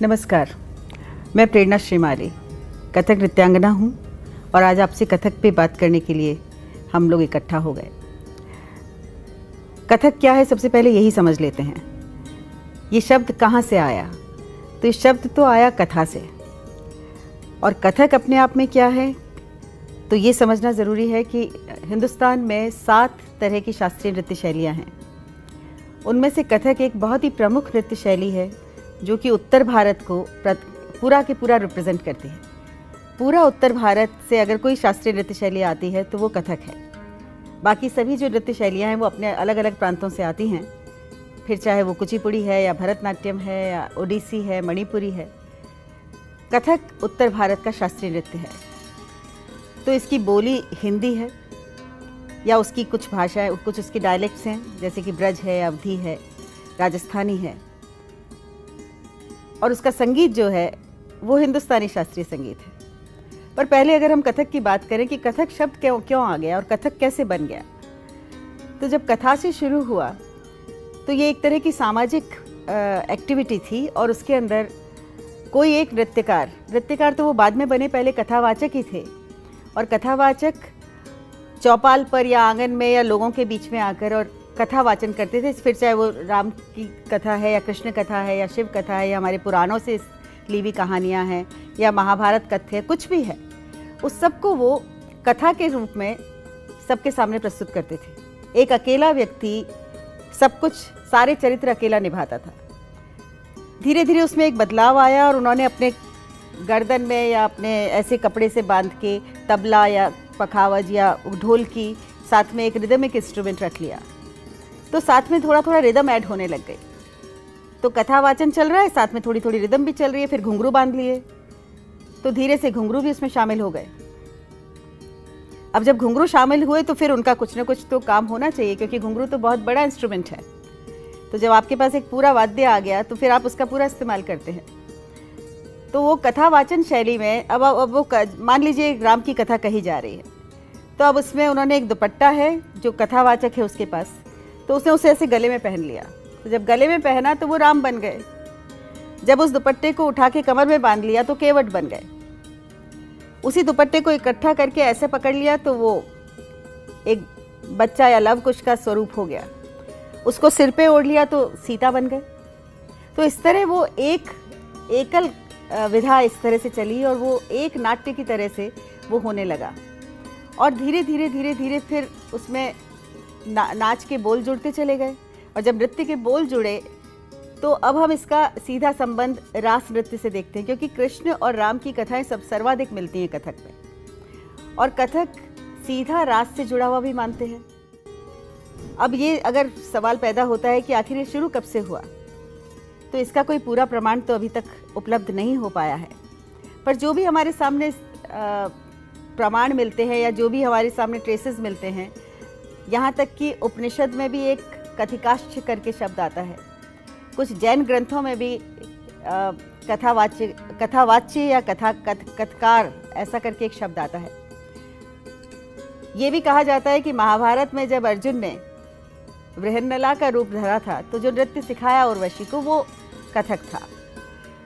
नमस्कार, मैं प्रेरणा श्रीमाली, कथक नृत्यांगना हूँ और आज आपसे कथक पे बात करने के लिए हम लोग इकट्ठा हो गए। कथक क्या है सबसे पहले यही समझ लेते हैं। ये शब्द कहाँ से आया? तो ये शब्द तो आया कथा से। और कथक अपने आप में क्या है? तो ये समझना ज़रूरी है कि हिंदुस्तान में सात तरह की शास्त्रीय नृत्य शैलियाँ हैं। उनमें से कथक एक बहुत ही प्रमुख नृत्य शैली है। जो कि उत्तर भारत को पूरा के पूरा रिप्रेजेंट करती है। पूरा उत्तर भारत से अगर कोई शास्त्रीय नृत्य शैली आती है तो वो कथक है। बाकी सभी जो नृत्य शैलियाँ हैं, वो अपने अलग अलग प्रांतों से आती हैं। फिर चाहे वो कुचिपुड़ी है, या भरतनाट्यम है, या ओडिसी है, मणिपुरी है, कथक उत्तर भारत का शास्त्रीय नृत्य है। तो इसकी बोली हिंदी है, या उसकी कुछ भाषाएँ, कुछ उसकी डायलेक्ट्स हैं, जैसे कि ब्रज है, अवधि है, राजस्थानी है और उसका संगीत जो है, वो हिंदुस्तानी शास्त्रीय संगीत है। पर पहले अगर हम कथक की बात करें कि कथक शब्द क्यों क्यों आ गया और कथक कैसे बन गया तो जब कथा से शुरू हुआ तो ये एक तरह की सामाजिक एक्टिविटी थी और उसके अंदर कोई एक नृत्यकार नृत्यकार तो वो बाद में बने, पहले कथावाचक ही थे। और कथावाचक चौपाल पर या आँगन में या लोगों के बीच में आकर और कथा वाचन करते थे, फिर चाहे वो राम की कथा है या कृष्ण कथा है या शिव कथा है या हमारे पुराणों से ली हुई कहानियाँ हैं या महाभारत कथ्य कुछ भी है, उस सबको वो कथा के रूप में सबके सामने प्रस्तुत करते थे। एक अकेला व्यक्ति सब कुछ, सारे चरित्र अकेला निभाता था। धीरे धीरे उसमें एक बदलाव आया और उन्होंने अपने गर्दन में या अपने ऐसे कपड़े से बाँध के तबला या पखावज या ढोल की साथ में एक रिदमिक इंस्ट्रूमेंट रख लिया। तो साथ में थोड़ा थोड़ा रिदम ऐड होने लग गई। तो कथा वाचन चल रहा है, साथ में थोड़ी थोड़ी रिदम भी चल रही है, फिर घुंघरू बाँध लिए। तो धीरे से घुंघरू भी उसमें शामिल हो गए। अब जब घुंघरू शामिल हुए तो फिर उनका कुछ ना कुछ तो काम होना चाहिए, क्योंकि घुंघरू तो बहुत बड़ा इंस्ट्रूमेंट है। तो जब आपके पास एक पूरा वाद्य आ गया तो फिर आप उसका पूरा इस्तेमाल करते हैं। तो वो कथा वाचन शैली में अब अब वो मान लीजिए राम की कथा कही जा रही है। तो अब उसमें उन्होंने एक दुपट्टा है, जो कथावाचक है उसके पास। तो उसने उसे ऐसे गले में पहन लिया। तो जब गले में पहना तो वो राम बन गए। जब उस दुपट्टे को उठा के कमर में बाँध लिया तो केवट बन गए। उसी दुपट्टे को इकट्ठा करके ऐसे पकड़ लिया तो वो एक बच्चा या लव कुश का स्वरूप हो गया। उसको सिर पे ओढ़ लिया तो सीता बन गए। तो इस तरह वो एक एकल विधा इस तरह से चली और वो एक नाट्य की तरह से वो होने लगा। और धीरे धीरे धीरे धीरे फिर उसमें ना, नाच के बोल जुड़ते चले गए और जब नृत्य के बोल जुड़े तो अब हम इसका सीधा संबंध रास नृत्य से देखते हैं क्योंकि कृष्ण और राम की कथाएँ सब सर्वाधिक मिलती हैं कथक में। और कथक सीधा रास से जुड़ा हुआ भी मानते हैं। अब ये अगर सवाल पैदा होता है कि आखिर ये शुरू कब से हुआ तो इसका कोई पूरा प्रमाण तो अभी तक उपलब्ध नहीं हो पाया है। पर जो भी हमारे सामने प्रमाण मिलते हैं या जो भी हमारे सामने ट्रेसेस मिलते हैं यहाँ तक कि उपनिषद में भी एक कथिकाश्च करके शब्द आता है। कुछ जैन ग्रंथों में भी कथावाच्य कथावाच्य या कथा, कथ, कथकार ऐसा करके एक शब्द आता है। ये भी कहा जाता है कि महाभारत में जब अर्जुन ने बृहन्नला का रूप धरा था तो जो नृत्य सिखाया उर्वशी को, वो कथक था।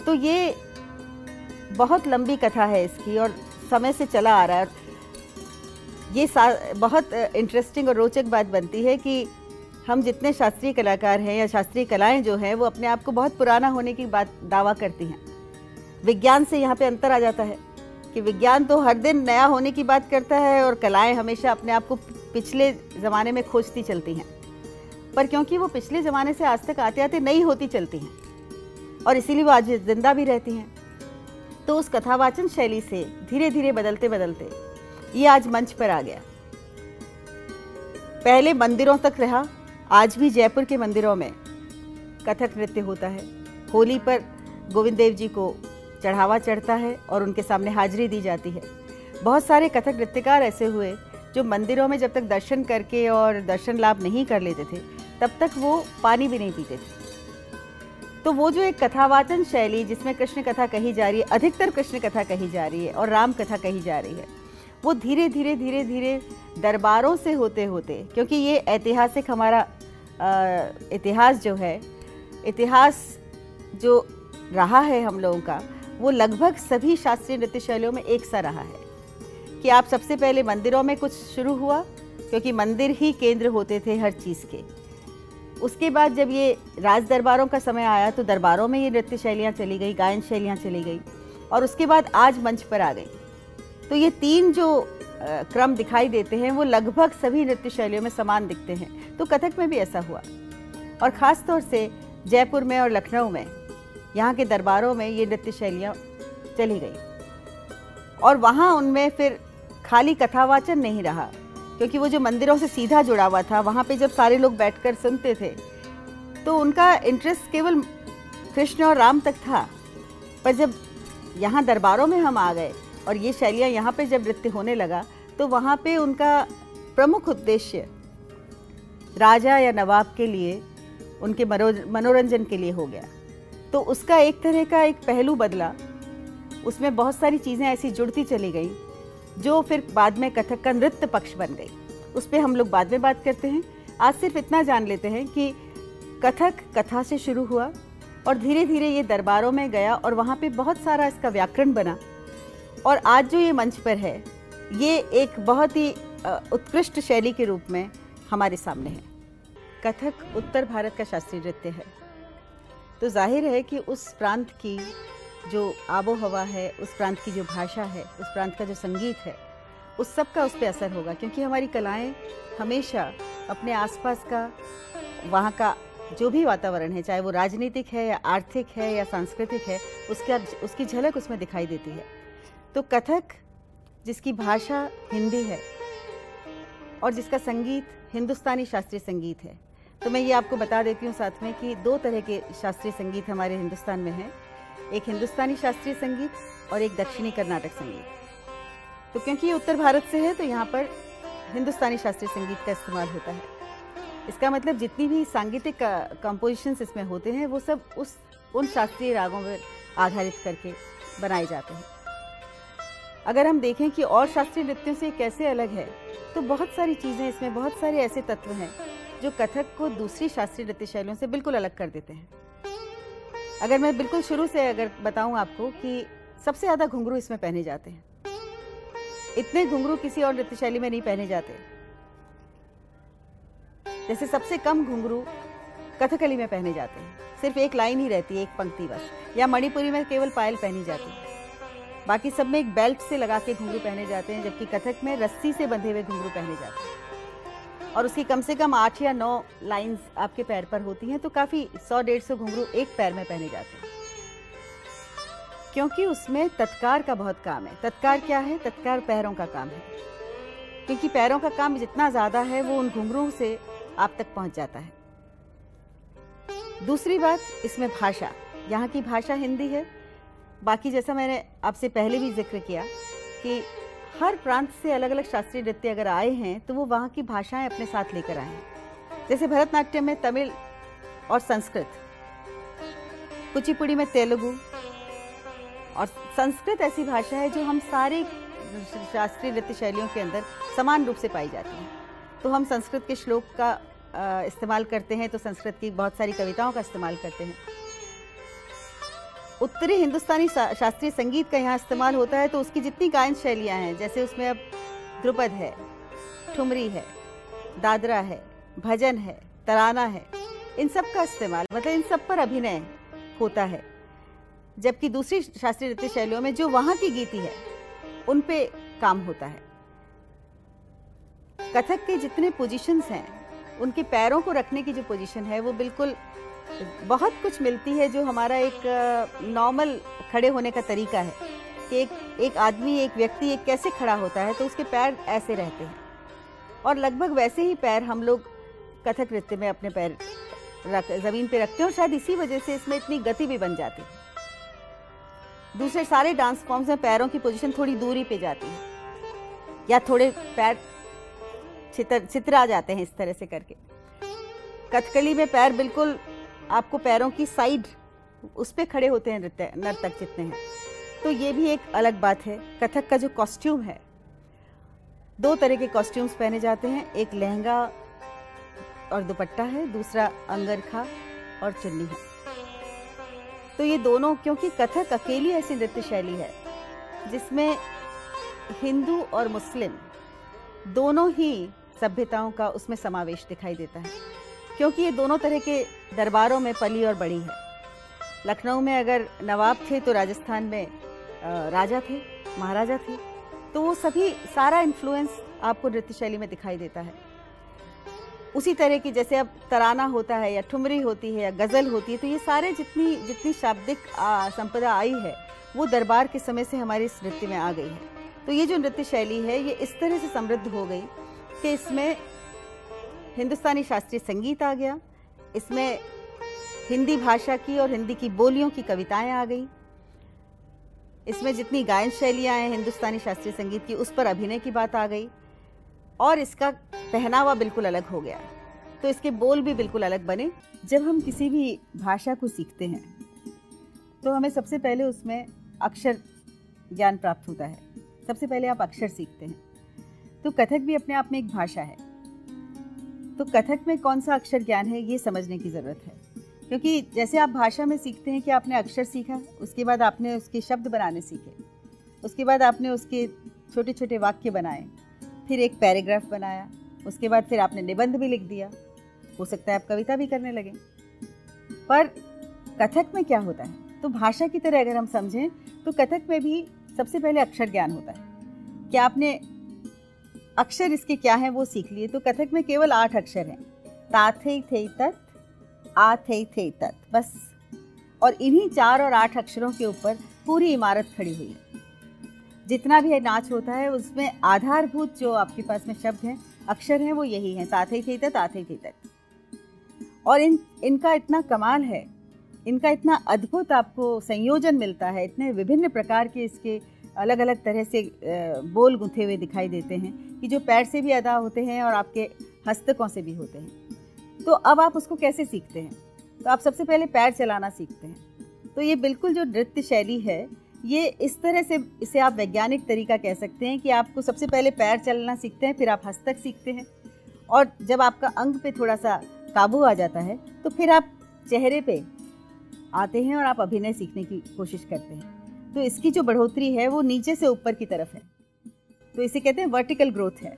तो ये बहुत लंबी कथा है इसकी और समय से चला आ रहा है ये बहुत इंटरेस्टिंग और रोचक बात बनती है कि हम जितने शास्त्रीय कलाकार हैं या शास्त्रीय कलाएँ जो हैं, वो अपने आप को बहुत पुराना होने की बात, दावा करती हैं। विज्ञान से यहाँ पे अंतर आ जाता है कि विज्ञान तो हर दिन नया होने की बात करता है और कलाएँ हमेशा अपने आप को पिछले ज़माने में खोजती चलती हैं। पर क्योंकि वो पिछले ज़माने से आज तक आते आते नई होती चलती हैं और इसीलिए वो आज ज़िंदा भी रहती हैं तो उस कथावाचन शैली से धीरे धीरे बदलते बदलते ये आज मंच पर आ गया। पहले मंदिरों तक रहा, आज भी जयपुर के मंदिरों में कथक नृत्य होता है। होली पर गोविंद देव जी को चढ़ावा चढ़ता है और उनके सामने हाजिरी दी जाती है। बहुत सारे कथक नृत्यकार ऐसे हुए जो मंदिरों में जब तक दर्शन करके और दर्शन लाभ नहीं कर लेते थे, तब तक वो पानी भी नहीं पीते थे। तो वो जो एक कथावाचन शैली जिसमें कृष्ण कथा कही जा रही है, अधिकतर कृष्ण कथा कही जा रही है और राम कथा कही जा रही है वो धीरे धीरे धीरे धीरे दरबारों से होते होते, क्योंकि ये ऐतिहासिक हमारा इतिहास जो है, इतिहास जो रहा है हम लोगों का, वो लगभग सभी शास्त्रीय नृत्य शैलियों में एक सा रहा है। कि आप सबसे पहले मंदिरों में कुछ शुरू हुआ, क्योंकि मंदिर ही केंद्र होते थे हर चीज़ के। उसके बाद जब ये राज दरबारों का समय आया तो दरबारों में ये नृत्य शैलियाँ चली गई, गायन शैलियाँ चली गई, और उसके बाद आज मंच पर आ गई। तो ये तीन जो क्रम दिखाई देते हैं, वो लगभग सभी नृत्य शैलियों में समान दिखते हैं। तो कथक में भी ऐसा हुआ। और ख़ास तौर से जयपुर में और लखनऊ में, यहाँ के दरबारों में ये नृत्य शैलियाँ चली गई। और वहाँ उनमें फिर खाली कथावाचन नहीं रहा, क्योंकि वो जो मंदिरों से सीधा जुड़ा हुआ था, वहाँ पे जब सारे लोग बैठकर सुनते थे तो उनका इंटरेस्ट केवल कृष्ण और राम तक था। पर जब यहाँ दरबारों में हम आ गए और ये शैलियाँ यहाँ पे जब नृत्य होने लगा तो वहाँ पे उनका प्रमुख उद्देश्य राजा या नवाब के लिए, उनके मनोरंजन के लिए हो गया। तो उसका एक तरह का एक पहलू बदला। उसमें बहुत सारी चीज़ें ऐसी जुड़ती चली गई, जो फिर बाद में कथक का नृत्य पक्ष बन गई। उस पर हम लोग बाद में बात करते हैं। आज सिर्फ़ इतना जान लेते हैं कि कथक कथा से शुरू हुआ और धीरे धीरे ये दरबारों में गया और वहाँ पे बहुत सारा इसका व्याकरण बना। और आज जो ये मंच पर है, ये एक बहुत ही उत्कृष्ट शैली के रूप में हमारे सामने है। कथक उत्तर भारत का शास्त्रीय नृत्य है। तो ज़ाहिर है कि उस प्रांत की जो आबो हवा है, उस प्रांत की जो भाषा है, उस प्रांत का जो संगीत है, उस सब का उस पर असर होगा, क्योंकि हमारी कलाएँ हमेशा अपने आसपास का, वहाँ का जो भी वातावरण है, चाहे वो राजनीतिक है या आर्थिक है या सांस्कृतिक है, उसका, उसकी झलक उसमें दिखाई देती है। तो कथक, जिसकी भाषा हिंदी है और जिसका संगीत हिंदुस्तानी शास्त्रीय संगीत है। तो मैं ये आपको बता देती हूँ साथ में कि दो तरह के शास्त्रीय संगीत हमारे हिंदुस्तान में हैं। एक हिंदुस्तानी शास्त्रीय संगीत और एक दक्षिणी कर्नाटक संगीत। तो क्योंकि ये उत्तर भारत से है तो यहाँ पर हिंदुस्तानी शास्त्रीय संगीत का इस्तेमाल होता है। इसका मतलब जितनी भी सांगीतिक कंपोजिशंस इसमें होते हैं, वो सब उस, उन शास्त्रीय रागों पर आधारित करके बनाए जाते हैं। अगर हम देखें कि और शास्त्रीय नृत्यों से कैसे अलग है तो बहुत सारी चीज़ें इसमें, बहुत सारे ऐसे तत्व हैं, जो कथक को दूसरी शास्त्रीय नृत्य शैलियों से बिल्कुल अलग कर देते हैं। अगर मैं बिल्कुल शुरू से अगर बताऊँ आपको कि सबसे ज़्यादा घुंघरू इसमें पहने जाते हैं। इतने घुंघरू किसी और नृत्य शैली में नहीं पहने जाते। जैसे सबसे कम घुंघरू कथकली में पहने जाते हैं। सिर्फ़ एक लाइन ही रहती है, एक पंक्ति बस। या मणिपुरी में केवल पायल पहनी जाती है। बाकी सब में एक बेल्ट से लगा के घुंघरू पहने जाते हैं, जबकि कथक में रस्सी से बंधे हुए घुंघरू पहने जाते हैं। और उसकी कम से कम आठ या नौ लाइंस आपके पैर पर होती हैं तो काफ़ी सौ डेढ़ सौ घुंघरू एक पैर में पहने जाते हैं। क्योंकि उसमें तत्कार का बहुत काम है। तत्कार क्या है? तत्कार पैरों का काम है। क्योंकि पैरों का काम जितना ज़्यादा है, वो उन घुंघरुओं से आप तक पहुँच जाता है। दूसरी बात, इसमें भाषा। यहाँ की भाषा हिंदी है बाकी जैसा मैंने आपसे पहले भी ज़िक्र किया कि हर प्रांत से अलग अलग शास्त्रीय नृत्य अगर आए हैं तो वो वहाँ की भाषाएँ अपने साथ लेकर आए हैं। जैसे भरतनाट्यम में तमिल और संस्कृत। कुचिपुड़ी में तेलुगु। और संस्कृत ऐसी भाषा है जो हम सारे शास्त्रीय नृत्य शैलियों के अंदर समान रूप से पाई जाती है। तो हम संस्कृत के श्लोक का इस्तेमाल करते हैं तो संस्कृत की बहुत सारी कविताओं का इस्तेमाल करते हैं। उत्तरी हिंदुस्तानी शास्त्रीय संगीत का यहाँ इस्तेमाल होता है तो उसकी जितनी गायन शैलियाँ हैं, जैसे उसमें अब ध्रुपद है, ठुमरी है, दादरा है, भजन है, तराना है, इन सब का इस्तेमाल मतलब इन सब पर अभिनय होता है। जबकि दूसरी शास्त्रीय नृत्य शैलियों में जो वहाँ की गीति है, उन पे काम होता है। कथक के जितने पोजीशंस हैं, उनके पैरों को रखने की जो पोजीशन है, वो बिल्कुल बहुत कुछ मिलती है जो हमारा एक नॉर्मल खड़े होने का तरीका है कि एक एक आदमी, एक व्यक्ति एक कैसे खड़ा होता है तो उसके पैर ऐसे रहते हैं। और लगभग वैसे ही पैर हम लोग कथक नृत्य में अपने पैर रख, ज़मीन पे रखते हैं और शायद इसी वजह से इसमें इतनी गति भी बन जाती है। दूसरे सारे डांस फॉर्म्स में पैरों की पोजीशन थोड़ी दूरी पे जाती है। या थोड़े पैर छितर, छितरा जाते हैं इस तरह से करके। कथकली में पैर बिल्कुल आपको पैरों की साइड उस पर खड़े होते हैं नृत्य नर्तक जितने हैं। तो ये भी एक अलग बात है। कथक का जो कॉस्ट्यूम है, दो तरह के कॉस्ट्यूम्स पहने जाते हैं। एक लहंगा और दुपट्टा है, दूसरा अंगरखा और चुन्नी है। तो ये दोनों, क्योंकि कथक अकेली ऐसी नृत्य शैली है, जिसमें हिंदू और मुस्लिम दोनों ही सभ्यताओं का उसमें समावेश दिखाई देता है। क्योंकि ये दोनों तरह के दरबारों में पली और बड़ी है। लखनऊ में अगर नवाब थे तो राजस्थान में राजा थे, महाराजा थे। तो वो सभी सारा इन्फ्लुएंस आपको नृत्य शैली में दिखाई देता है। उसी तरह की जैसे अब तराना होता है या ठुमरी होती है या गज़ल होती है तो ये सारे जितनी जितनी शाब्दिक संपदा आई है, वो दरबार के समय से हमारे इस नृत्य में आ गई है। तो ये जो नृत्य शैली है, ये इस तरह से समृद्ध हो गई कि इसमें हिंदुस्तानी शास्त्रीय संगीत आ गया। इसमें हिंदी भाषा की और हिंदी की बोलियों की कविताएँ आ गई। इसमें जितनी गायन शैलियाँ हैं हिंदुस्तानी शास्त्रीय संगीत की, उस पर अभिनय की बात आ गई। और इसका पहनावा बिल्कुल अलग हो गया। तो इसके बोल भी बिल्कुल अलग बने। जब हम किसी भी भाषा को सीखते हैं तो हमें सबसे पहले उसमें अक्षर ज्ञान प्राप्त होता है। सबसे पहले आप अक्षर सीखते हैं। तो कथक भी अपने आप में एक भाषा है। तो कथक में कौन सा अक्षर ज्ञान है, ये समझने की ज़रूरत है। क्योंकि जैसे आप भाषा में सीखते हैं कि आपने अक्षर सीखा, उसके बाद आपने उसके शब्द बनाने सीखे, उसके बाद आपने उसके छोटे छोटे वाक्य बनाए, फिर एक पैराग्राफ बनाया, उसके बाद फिर आपने निबंध भी लिख दिया, हो सकता है आप कविता भी करने लगे। पर कथक में क्या होता है? तो भाषा की तरह अगर हम समझें तो कथक में भी सबसे पहले अक्षर ज्ञान होता है। क्या आपने अक्षर इसके क्या हैं वो सीख लिए। तो कथक में केवल आठ अक्षर हैं। ता, थे थे, तत्, आ, थे थे, तत्, बस। और इन्हीं चार और आठ अक्षरों के ऊपर पूरी इमारत खड़ी हुई। है जितना भी नाच होता है, उसमें आधारभूत जो आपके पास में शब्द हैं, अक्षर हैं, वो यही हैं। ताथे थे तक ताथे थे तक और इन, इनका इतना कमाल है, इनका इतना अद्भुत आपको संयोजन मिलता है, इतने विभिन्न प्रकार के इसके अलग अलग तरह से बोल गुंथे हुए दिखाई देते हैं कि जो पैर से भी अदा होते हैं और आपके हस्तकों से भी होते हैं। तो अब आप उसको कैसे सीखते हैं? तो आप सबसे पहले पैर चलाना सीखते हैं। तो ये बिल्कुल जो नृत्य शैली है, ये इस तरह से, इसे आप वैज्ञानिक तरीका कह सकते हैं कि आपको सबसे पहले पैर चलना सीखते हैं, फिर आप हस्तक सीखते हैं। और जब आपका अंग पे थोड़ा सा काबू आ जाता है तो फिर आप चेहरे पे आते हैं और आप अभिनय सीखने की कोशिश करते हैं। तो इसकी जो बढ़ोतरी है वो नीचे से ऊपर की तरफ़ है। तो इसे कहते हैं वर्टिकल ग्रोथ है।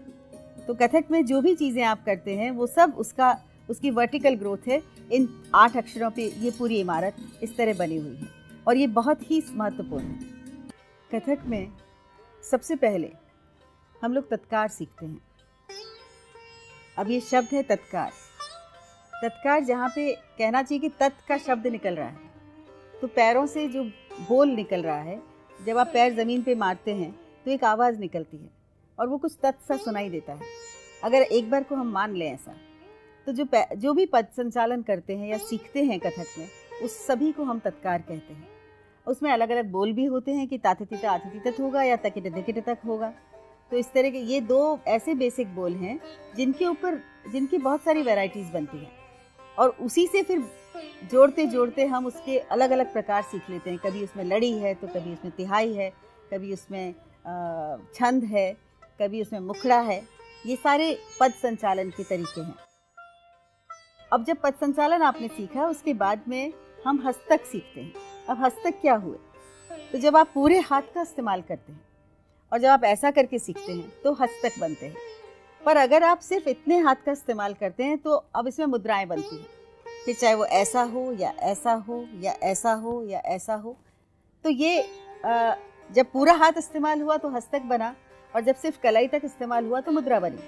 तो कथक में जो भी चीज़ें आप करते हैं, वो सब उसका, उसकी वर्टिकल ग्रोथ है। इन आठ अक्षरों पे ये पूरी इमारत इस तरह बनी हुई है। और ये बहुत ही महत्वपूर्ण है। कथक में सबसे पहले हम लोग तत्कार सीखते हैं। अब ये शब्द है तत्कार। तत्कार जहाँ पे कहना चाहिए कि तत् का शब्द निकल रहा है। तो पैरों से जो बोल निकल रहा है। जब आप पैर ज़मीन पे मारते हैं तो एक आवाज़ निकलती है और वो कुछ तत् सा सुनाई देता है। अगर एक बार को हम मान लें ऐसा तो जो जो भी पद संचालन करते हैं या सीखते हैं कथक में, उस सभी को हम तत्कार कहते हैं। उसमें अलग अलग बोल भी होते हैं कि ताथित आथित होगा या तकिट दिकिट तक होगा। तो इस तरह के ये दो ऐसे बेसिक बोल हैं, जिनके ऊपर, जिनकी बहुत सारी वैरायटीज़ बनती हैं। और उसी से फिर जोड़ते जोड़ते हम उसके अलग अलग प्रकार सीख लेते हैं। कभी उसमें लड़ी है तो कभी उसमें तिहाई है, कभी उसमें छंद है, कभी उसमें मुखड़ा है। ये सारे पद संचालन के तरीके हैं। अब जब पद संचालन आपने सीखा, उसके बाद में हम हस्तक सीखते हैं। अब हस्तक क्या हुए? तो जब आप पूरे हाथ का इस्तेमाल करते हैं और जब आप ऐसा करके सीखते हैं तो हस्तक बनते हैं। पर अगर आप सिर्फ़ इतने हाथ का इस्तेमाल करते हैं तो अब इसमें मुद्राएँ बनती हैं। फिर चाहे वो ऐसा हो या ऐसा हो या ऐसा हो या ऐसा हो तो ये जब पूरा हाथ इस्तेमाल हुआ तो हस्तक बना और जब सिर्फ़ कलाई तक इस्तेमाल हुआ तो मुद्रा बनी।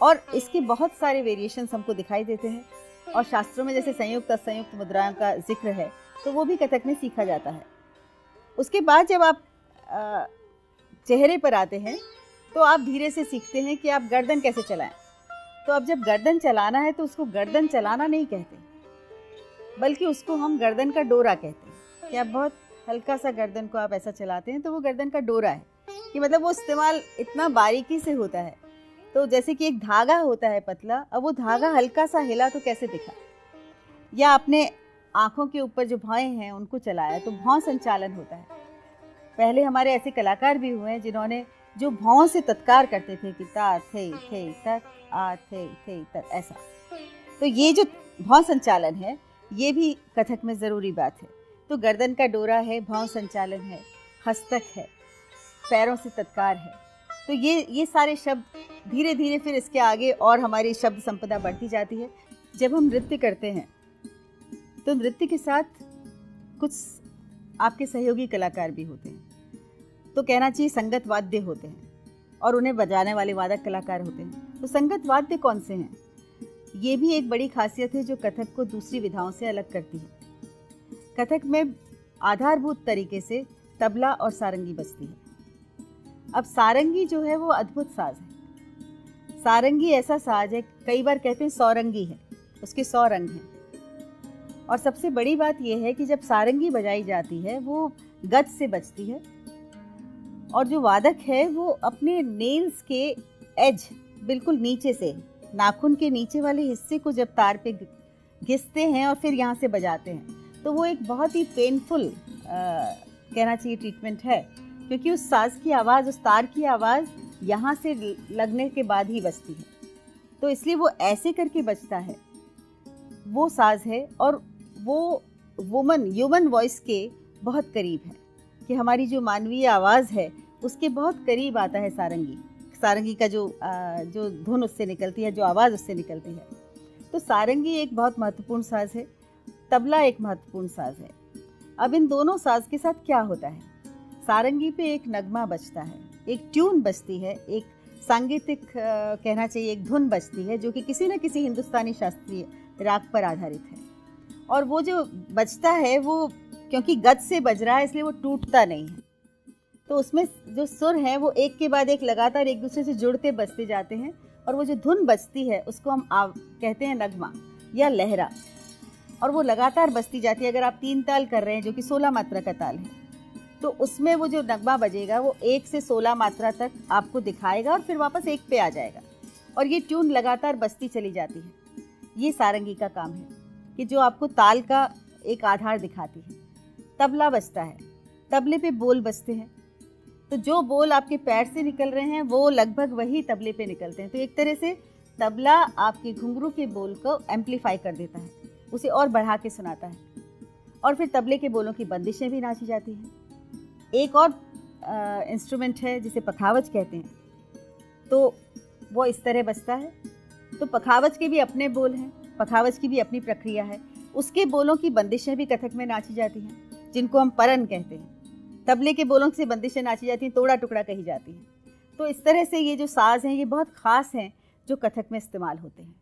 और इसके बहुत सारे वेरिएशन हमको दिखाई देते हैं और शास्त्रों में जैसे संयुक्त, असंयुक्त मुद्राओं का ज़िक्र है तो वो भी कथक में सीखा जाता है। उसके बाद जब आप चेहरे पर आते हैं तो आप धीरे से सीखते हैं कि आप गर्दन कैसे चलाएँ। तो अब जब गर्दन चलाना है तो उसको गर्दन चलाना नहीं कहते। बल्कि उसको हम गर्दन का डोरा कहते हैं। कि आप बहुत हल्का सा गर्दन को आप ऐसा चलाते हैं तो वो गर्दन का डोरा है। कि मतलब वो इस्तेमाल इतना बारीकी से होता है। तो जैसे कि एक धागा होता है पतला, अब वो धागा हल्का सा हिला तो कैसे दिखा? या आपने आँखों के ऊपर जो भौएँ हैं उनको चलाया तो भौं संचालन होता है। पहले हमारे ऐसे कलाकार भी हुए हैं जिन्होंने जो भावों से तत्कार करते थे कि ता, थे थे तक आ, थे थे तक ऐसा। तो ये जो भाव संचालन है, ये भी कथक में ज़रूरी बात है। तो गर्दन का डोरा है, भाव संचालन है, हस्तक है, पैरों से तत्कार है। तो ये ये सारे शब्द धीरे धीरे फिर इसके आगे और हमारी शब्द संपदा बढ़ती जाती है। जब हम नृत्य करते हैं तो नृत्य के साथ कुछ आपके सहयोगी कलाकार भी होते हैं। तो कहना चाहिए संगत वाद्य होते हैं और उन्हें बजाने वाले वादक कलाकार होते हैं। तो संगत वाद्य कौन से हैं? ये भी एक बड़ी खासियत है जो कथक को दूसरी विधाओं से अलग करती है। कथक में आधारभूत तरीके से तबला और सारंगी बजती है। अब सारंगी जो है वो अद्भुत साज है। सारंगी ऐसा साज है, कई बार कहते हैं सौरंगी है, उसके सौ रंग हैं। और सबसे बड़ी बात यह है कि जब सारंगी बजाई जाती है, वो गज से बजती है और जो वादक है, वो अपने नेल्स के एज बिल्कुल नीचे से, नाखून के नीचे वाले हिस्से को जब तार पे घिसते हैं और फिर यहाँ से बजाते हैं तो वो एक बहुत ही पेनफुल कहना चाहिए ट्रीटमेंट है, क्योंकि उस साज की आवाज़, उस तार की आवाज़ यहाँ से लगने के बाद ही बजती है। तो इसलिए वो ऐसे करके बजता है। वो साज है और वो वुमन ह्यूमन वॉइस के बहुत करीब है। कि हमारी जो मानवीय आवाज़ है, उसके बहुत करीब आता है सारंगी। सारंगी का जो जो धुन उससे निकलती है, जो आवाज़ उससे निकलती है। तो सारंगी एक बहुत महत्वपूर्ण साज है, तबला एक महत्वपूर्ण साज है। अब इन दोनों साज के साथ क्या होता है? सारंगी पे एक नगमा बजता है, एक ट्यून बजती है, एक सांगीतिक कहना चाहिए, एक धुन बजती है, जो कि किसी न किसी हिंदुस्तानी शास्त्रीय राग पर आधारित है। और वो जो बजता है, वो क्योंकि गज से बज रहा है, इसलिए वो टूटता नहीं। है तो उसमें जो सुर हैं, वो एक के बाद एक लगातार एक दूसरे से जुड़ते बजते जाते हैं और वो जो धुन बजती है, उसको हम आव, कहते हैं नगमा या लहरा। और वो लगातार बजती जाती है, अगर आप तीन ताल कर रहे हैं, जो कि सोलह मात्रा का ताल है तो उसमें वो जो नगमा बजेगा, वो एक से सोलह मात्रा तक आपको दिखाएगा और फिर वापस एक पे आ जाएगा। और ये ट्यून लगातार बजती चली जाती है। ये सारंगी का काम है कि जो आपको ताल का एक आधार दिखाती है। तबला बजता है। तबले पे बोल बजते हैं। तो जो बोल आपके पैर से निकल रहे हैं, वो लगभग वही तबले पे निकलते हैं। तो एक तरह से तबला आपके घुंघरू के बोल को एम्पलीफाई कर देता है। उसे और बढ़ा के सुनाता है। और फिर तबले के बोलों की बंदिशें भी नाची जाती हैं। एक और इंस्ट्रूमेंट है, जिसे पखावज कहते हैं। तो वो इस तरह बजता है। तो पखावज के भी अपने बोल हैं, पखावज की भी अपनी प्रक्रिया है। उसके बोलों की बंदिशें भी कथक में नाची जाती हैं। जिनको हम परन कहते हैं। तबले के बोलों से बंदिशें नाची जाती हैं, तोड़ा टुकड़ा कही जाती हैं। तो इस तरह से ये जो साज हैं, ये बहुत ख़ास हैं, जो कथक में इस्तेमाल होते हैं।